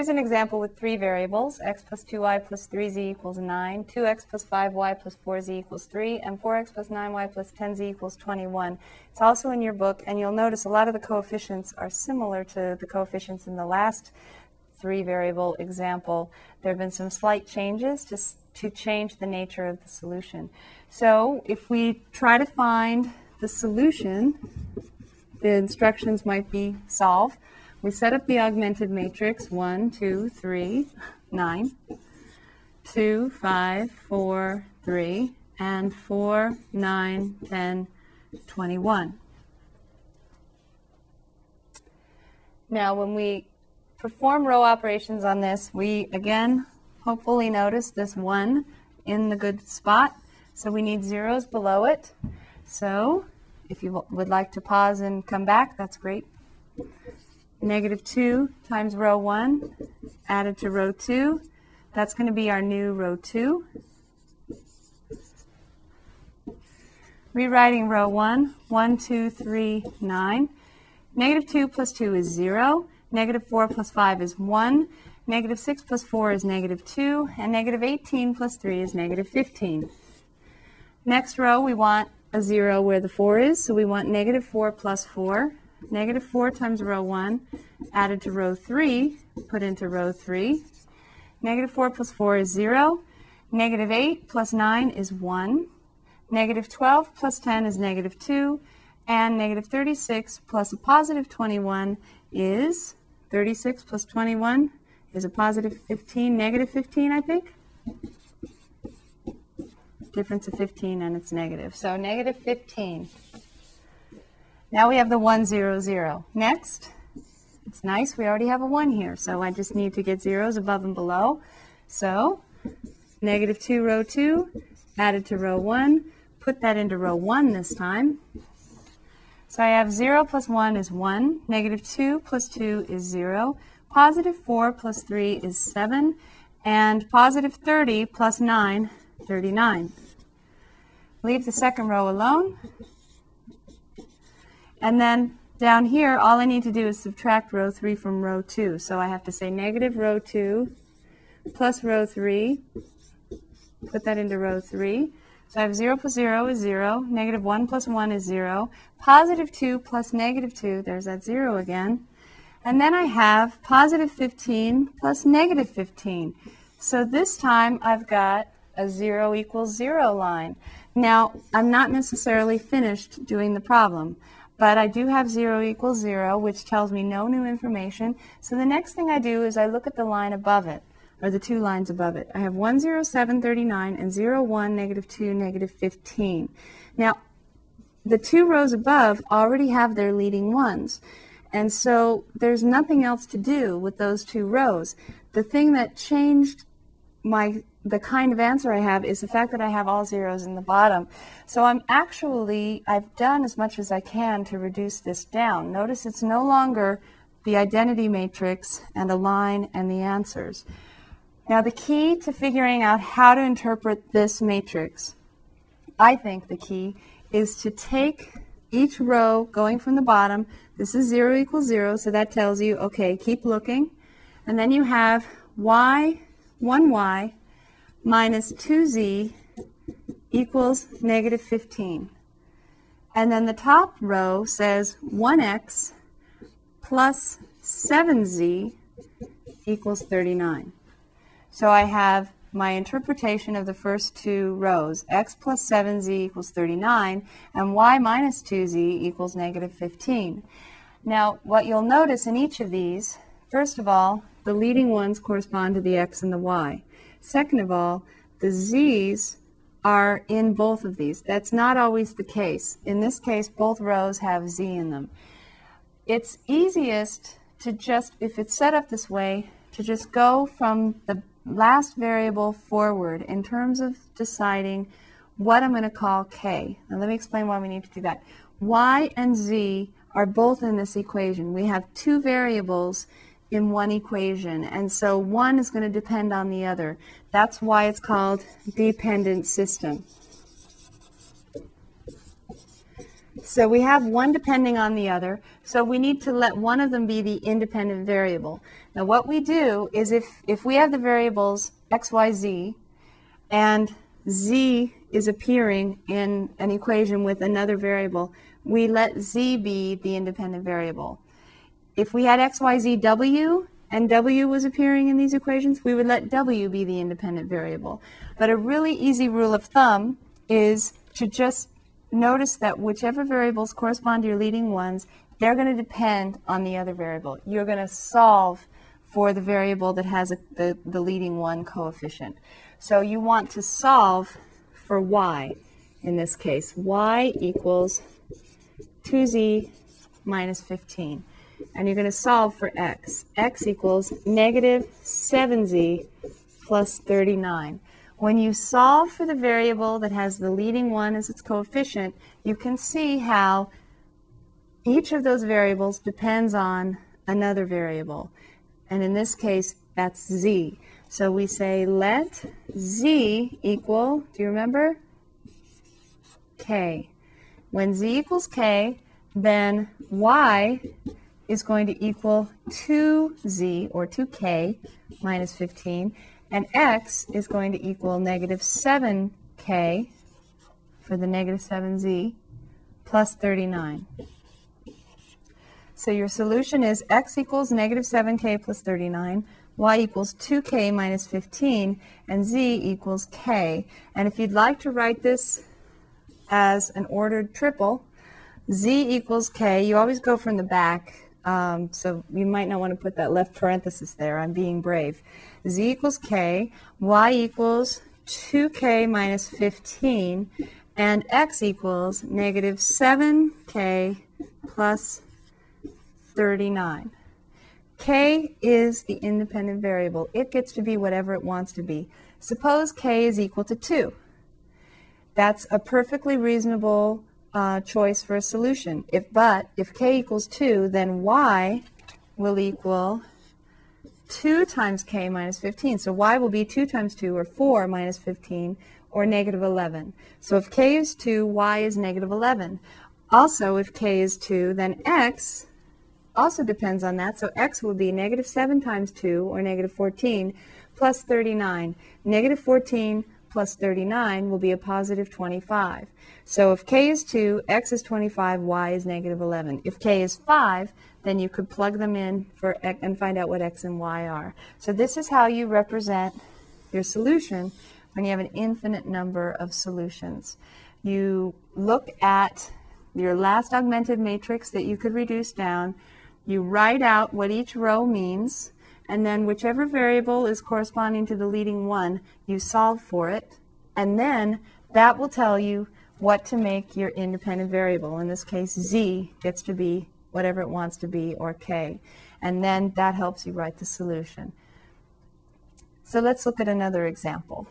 Here's an example with three variables, x plus 2y plus 3z equals 9, 2x plus 5y plus 4z equals 3, and 4x plus 9y plus 10z equals 21. It's also in your book, and you'll notice a lot of the coefficients are similar to the coefficients in the last three variable example. There have been some slight changes to, to change the nature of the solution. So if we try to find the solution, the instructions might be solve we set up the augmented matrix 1, 2, 3, 9, 2, 5, 4, 3, and 4, 9, 10, 21. Now, when we perform row operations on this, we again hopefully notice this 1 in the good spot. So we need zeros below it. So if you would like to pause and come back, that's great negative 2 times row 1 added to row 2. That's going to be our new row 2. Rewriting row 1, 1, 2, 3, 9. Negative 2 plus 2 is 0. Negative 4 plus 5 is 1. Negative 6 plus 4 is negative 2. And negative 18 plus 3 is negative 15. Next row, we want a 0 where the 4 is, so we want negative 4 plus 4 negative 4 times row 1 added to row 3, put into row 3. Negative 4 plus 4 is 0. Negative 8 plus 9 is 1. Negative 12 plus 10 is negative 2. And negative 36 plus a positive 21 is 36 plus 21 is a positive 15, negative 15, I think. Difference of 15 and it's negative. So negative 15. Now we have the 1, 0, 0. Next, it's nice, we already have a 1 here, so I just need to get zeros above and below. So, negative 2, row 2, added to row 1, put that into row 1 this time. So I have 0 plus 1 is 1, negative 2 plus 2 is 0, positive 4 plus 3 is 7, and positive 30 plus 9, 39. Leave the second row alone. And then down here, all I need to do is subtract row 3 from row 2. So I have to say negative row 2 plus row 3. Put that into row 3. So I have 0 plus 0 is 0. Negative 1 plus 1 is 0. Positive 2 plus negative 2, there's that 0 again. And then I have positive 15 plus negative 15. So this time I've got a 0 equals 0 line. Now, I'm not necessarily finished doing the problem but I do have 0 equals 0, which tells me no new information. So the next thing I do is I look at the line above it, or the two lines above it. I have 10739 and 01, negative 2, negative 15. Now, the two rows above already have their leading ones. And so there's nothing else to do with those two rows. The thing that changed my the kind of answer I have is the fact that I have all zeros in the bottom. So I'm actually, I've done as much as I can to reduce this down. Notice it's no longer the identity matrix and a line and the answers. Now the key to figuring out how to interpret this matrix, I think the key is to take each row going from the bottom. This is 0 equals 0, so that tells you, okay, keep looking. And then you have y, 1y, minus 2z equals negative 15. And then the top row says 1x plus 7z equals 39. So I have my interpretation of the first two rows, x plus 7z equals 39, and y minus 2z equals negative 15. Now, what you'll notice in each of these, first of all, the leading ones correspond to the x and the y. Second of all, the z's are in both of these. That's not always the case. In this case, both rows have z in them. It's easiest to just, if it's set up this way, to just go from the last variable forward in terms of deciding what I'm going to call k. Now let me explain why we need to do that. y and z are both in this equation. We have two variables in one equation. And so one is going to depend on the other. That's why it's called dependent system. So we have one depending on the other. So we need to let one of them be the independent variable. Now what we do is if, if we have the variables x, y, z, and z is appearing in an equation with another variable, we let z be the independent variable. If we had x, y, z, w, and w was appearing in these equations, we would let w be the independent variable. But a really easy rule of thumb is to just notice that whichever variables correspond to your leading ones, they're going to depend on the other variable. You're going to solve for the variable that has a, the, the leading one coefficient. So you want to solve for y in this case. y equals 2z minus 15. And you're going to solve for x. x equals negative 7z plus 39. When you solve for the variable that has the leading one as its coefficient, you can see how each of those variables depends on another variable. And in this case, that's z. So we say let z equal, do you remember? k. When z equals k, then y is going to equal 2z, or 2k, minus 15 and x is going to equal negative 7k for the negative 7z plus 39. So your solution is x equals negative 7k plus 39, y equals 2k minus 15, and z equals k. And if you'd like to write this as an ordered triple, z equals k, you always go from the back um, so you might not want to put that left parenthesis there. I'm being brave. z equals k, y equals 2k minus 15, and x equals negative 7k plus 39. k is the independent variable. It gets to be whatever it wants to be. Suppose k is equal to 2. That's a perfectly reasonable uh, choice for a solution. If But if k equals 2, then y will equal 2 times k minus 15. So y will be 2 times 2, or 4 minus 15, or negative 11. So if k is 2, y is negative 11. Also, if k is 2, then x also depends on that. So x will be negative 7 times 2, or negative 14, plus 39. Negative 14 plus 39 will be a positive 25. So if k is 2, x is 25, y is negative 11. If k is 5, then you could plug them in for and find out what x and y are. So this is how you represent your solution when you have an infinite number of solutions. You look at your last augmented matrix that you could reduce down, you write out what each row means, and then whichever variable is corresponding to the leading one, you solve for it, and then that will tell you what to make your independent variable. In this case, z gets to be whatever it wants to be, or k. And then that helps you write the solution. So let's look at another example.